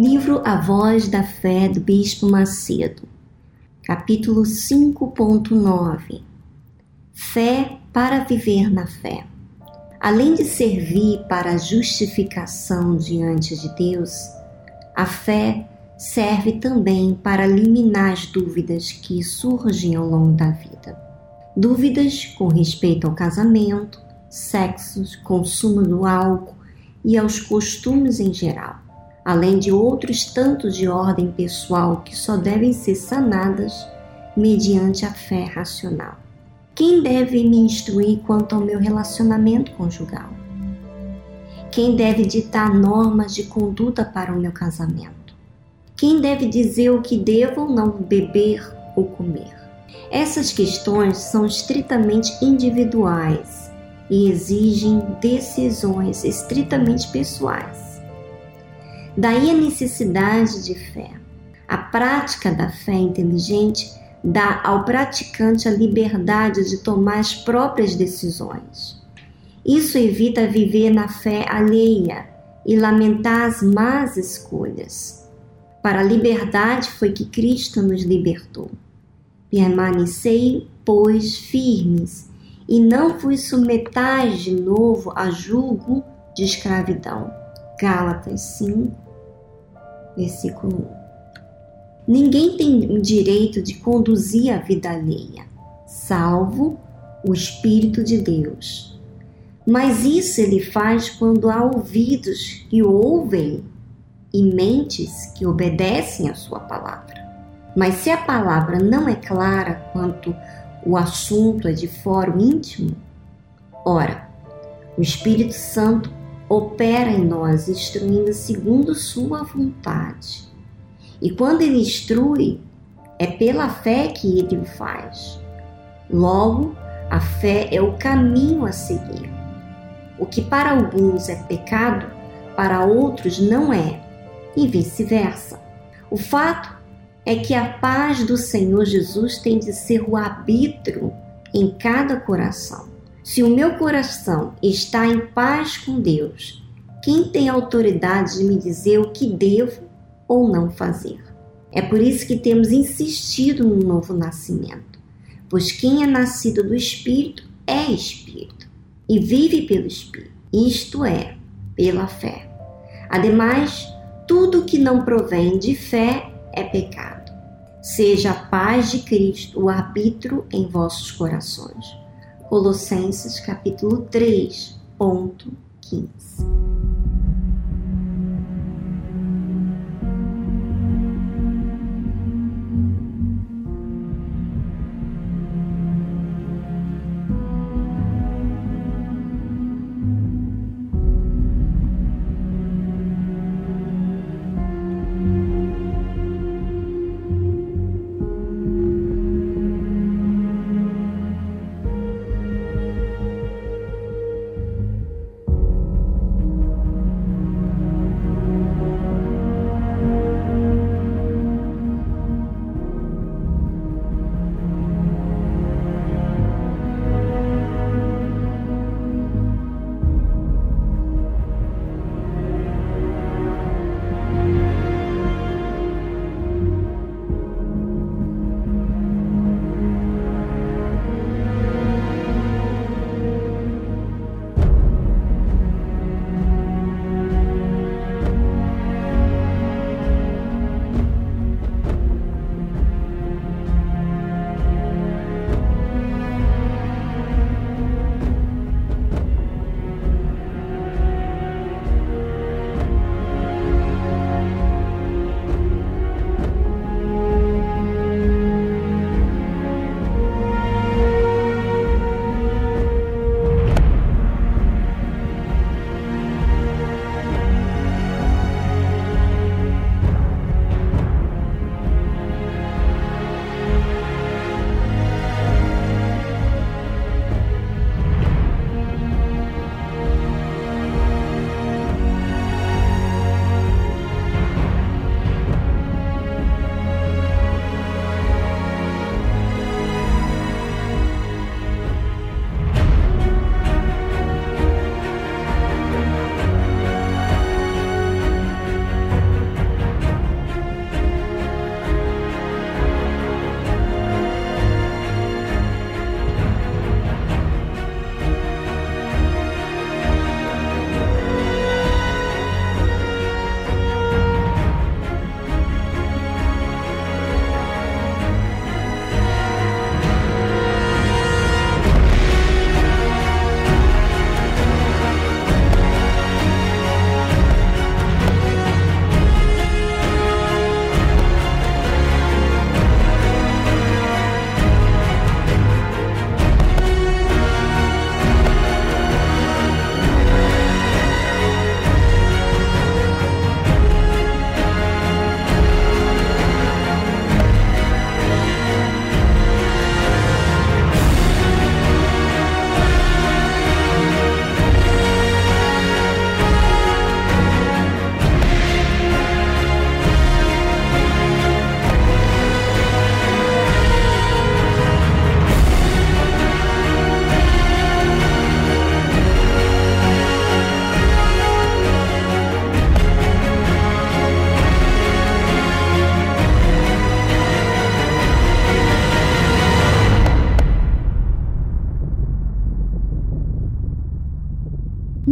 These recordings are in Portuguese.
Livro A Voz da Fé do Bispo Macedo, capítulo 5.9 Fé para viver na fé. Além de servir para a justificação diante de Deus, a fé serve também para eliminar as dúvidas que surgem ao longo da vida. Dúvidas com respeito ao casamento, sexos, consumo do álcool e aos costumes em geral, além de outros tantos de ordem pessoal que só devem ser sanadas mediante a fé racional. Quem deve me instruir quanto ao meu relacionamento conjugal? Quem deve ditar normas de conduta para o meu casamento? Quem deve dizer o que devo ou não beber ou comer? Essas questões são estritamente individuais e exigem decisões estritamente pessoais. Daí a necessidade de fé. A prática da fé inteligente dá ao praticante a liberdade de tomar as próprias decisões. Isso evita viver na fé alheia e lamentar as más escolhas. Para a liberdade foi que Cristo nos libertou. Permanecei, pois, firmes, e não vos submetais de novo a julgo de escravidão. Gálatas 5, versículo 1. Ninguém tem o direito de conduzir a vida alheia, salvo o Espírito de Deus. Mas isso ele faz quando há ouvidos que ouvem e mentes que obedecem à sua palavra. Mas se a palavra não é clara quanto o assunto é de fórum íntimo, ora, o Espírito Santo opera em nós, instruindo segundo sua vontade e quando ele instrui, é pela fé que ele o faz. Logo, a fé é o caminho a seguir. O que para alguns é pecado, para outros não é, e vice-versa. O fato é que a paz do Senhor Jesus tem de ser o arbítrio em cada coração. Se o meu coração está em paz com Deus, quem tem autoridade de me dizer o que devo ou não fazer. É por isso que temos insistido no novo nascimento, pois quem é nascido do Espírito é Espírito e vive pelo Espírito, isto é, pela fé. Ademais, tudo que não provém de fé é pecado. Seja a paz de Cristo o arbítrio em vossos corações. Colossenses capítulo 3, ponto 15.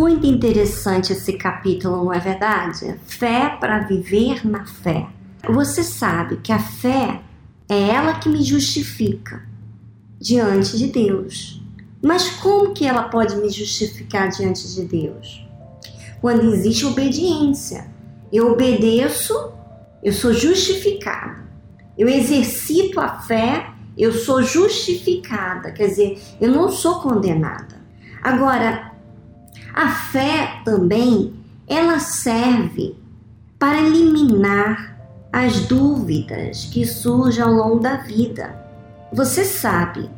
Muito interessante esse capítulo, não é verdade? Fé para viver na fé. Você sabe que a fé é ela que me justifica diante de Deus. Mas como que ela pode me justificar diante de Deus? Quando existe obediência. Eu obedeço, eu sou justificado. Eu exercito a fé, eu sou justificada. Quer dizer, eu não sou condenada. Agora, a fé também, ela serve para eliminar as dúvidas que surgem ao longo da vida. Você sabe,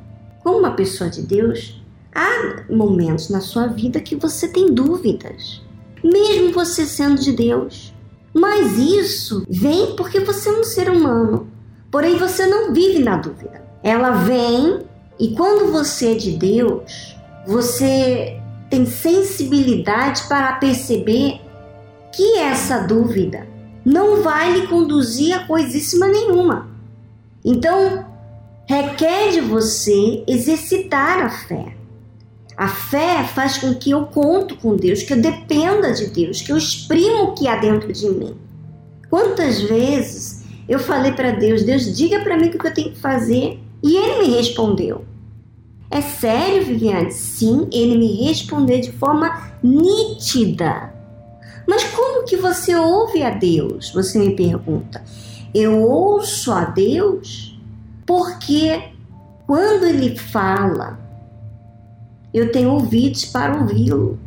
como uma pessoa de Deus, há momentos na sua vida que você tem dúvidas, mesmo você sendo de Deus. Mas isso vem porque você é um ser humano, porém você não vive na dúvida. Ela vem e quando você é de Deus, você tem sensibilidade para perceber que essa dúvida não vai lhe conduzir a coisíssima nenhuma. Então, requer de você exercitar a fé. A fé faz com que eu conto com Deus, que eu dependa de Deus, que eu exprimo o que há dentro de mim. Quantas vezes eu falei para Deus, Deus, diga para mim o que eu tenho que fazer, e ele me respondeu. É sério, Viviane? Sim, ele me respondeu de forma nítida. Mas como que você ouve a Deus? Você me pergunta. Eu ouço a Deus porque quando ele fala, eu tenho ouvidos para ouvi-lo.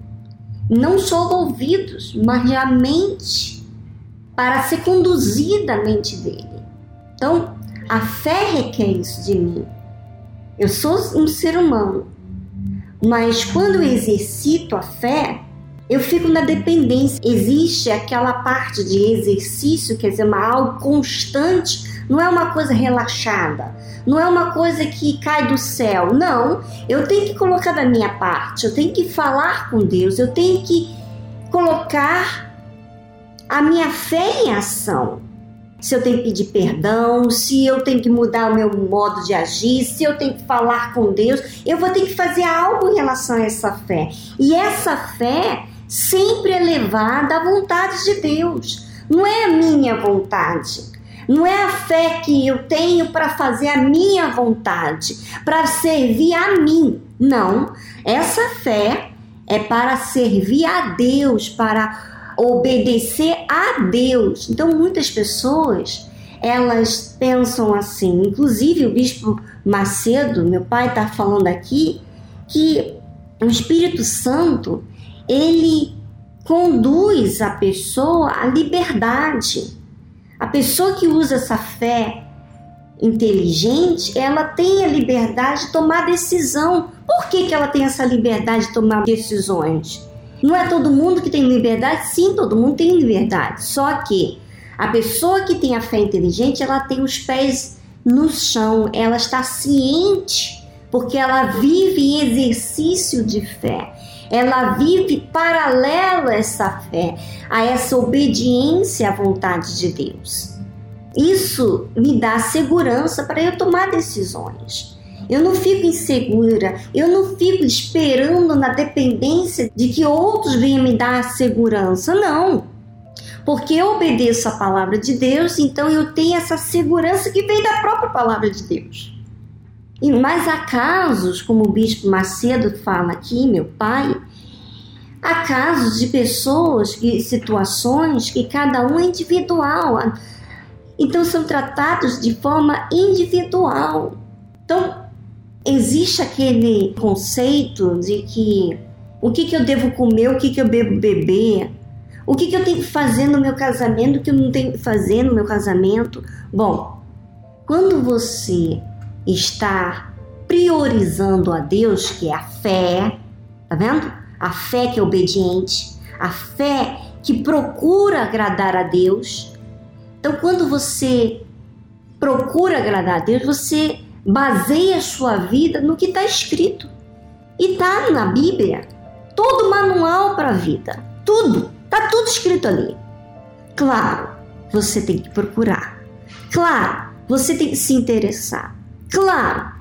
Não só ouvidos, mas a mente para ser conduzida a mente dele. Então, a fé requer isso de mim. Eu sou um ser humano, mas quando eu exercito a fé, eu fico na dependência. Existe aquela parte de exercício, quer dizer, uma algo constante, não é uma coisa relaxada, não é uma coisa que cai do céu. Não, eu tenho que colocar da minha parte, eu tenho que falar com Deus, eu tenho que colocar a minha fé em ação se eu tenho que pedir perdão, se eu tenho que mudar o meu modo de agir, se eu tenho que falar com Deus, eu vou ter que fazer algo em relação a essa fé. E essa fé sempre é levada à vontade de Deus, não é a minha vontade. Não é a fé que eu tenho para fazer a minha vontade, para servir a mim. Não. Essa fé é para servir a Deus, para obedecer a Deus. Então muitas pessoas elas pensam assim, inclusive o bispo Macedo, meu pai está falando aqui, que o Espírito Santo ele conduz a pessoa à liberdade. A pessoa que usa essa fé inteligente, ela tem a liberdade de tomar decisão. Por que, que ela tem essa liberdade de tomar decisões? Não é todo mundo que tem liberdade? Sim, todo mundo tem liberdade. Só que a pessoa que tem a fé inteligente, ela tem os pés no chão, ela está ciente, porque ela vive em exercício de fé. Ela vive paralelo a essa fé, a essa obediência à vontade de Deus. Isso me dá segurança para eu tomar decisões. Eu não fico insegura, eu não fico esperando na dependência de que outros venham me dar segurança, não. Porque eu obedeço a palavra de Deus, então eu tenho essa segurança que vem da própria palavra de Deus. E mais há casos, como o bispo Macedo fala aqui, meu pai, há casos de pessoas, e situações que cada um é individual. Então são tratados de forma individual. Então, existe aquele conceito de que o que, que eu devo comer, o que, que eu devo beber, o que, que eu tenho que fazer no meu casamento, o que eu não tenho que fazer no meu casamento. Bom, quando você está priorizando a Deus, que é a fé, tá vendo? A fé que é obediente, a fé que procura agradar a Deus. Então, quando você procura agradar a Deus, você baseia sua vida no que está escrito. E está na Bíblia todo o manual para a vida. Tudo. Está tudo escrito ali. Claro, você tem que procurar. Claro, você tem que se interessar. Claro,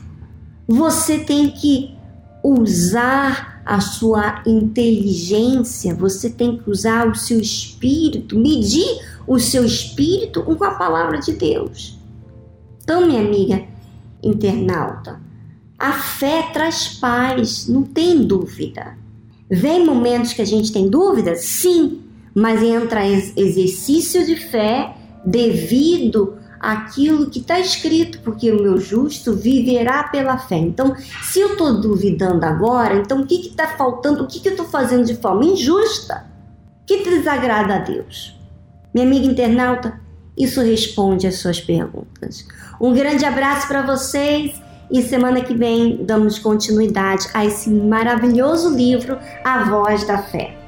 você tem que usar a sua inteligência, você tem que usar o seu espírito, medir o seu espírito com a palavra de Deus. Então, minha amiga internauta, a fé traz paz, não tem dúvida. Vem momentos que a gente tem dúvida? Sim, mas entra exercício de fé devido àquilo que está escrito, porque o meu justo viverá pela fé. Então, se eu estou duvidando agora, então o que está faltando? O que, que eu estou fazendo de forma injusta? Que desagrada a Deus? Minha amiga internauta, isso responde às suas perguntas. Um grande abraço para vocês e semana que vem damos continuidade a esse maravilhoso livro, A Voz da Fé.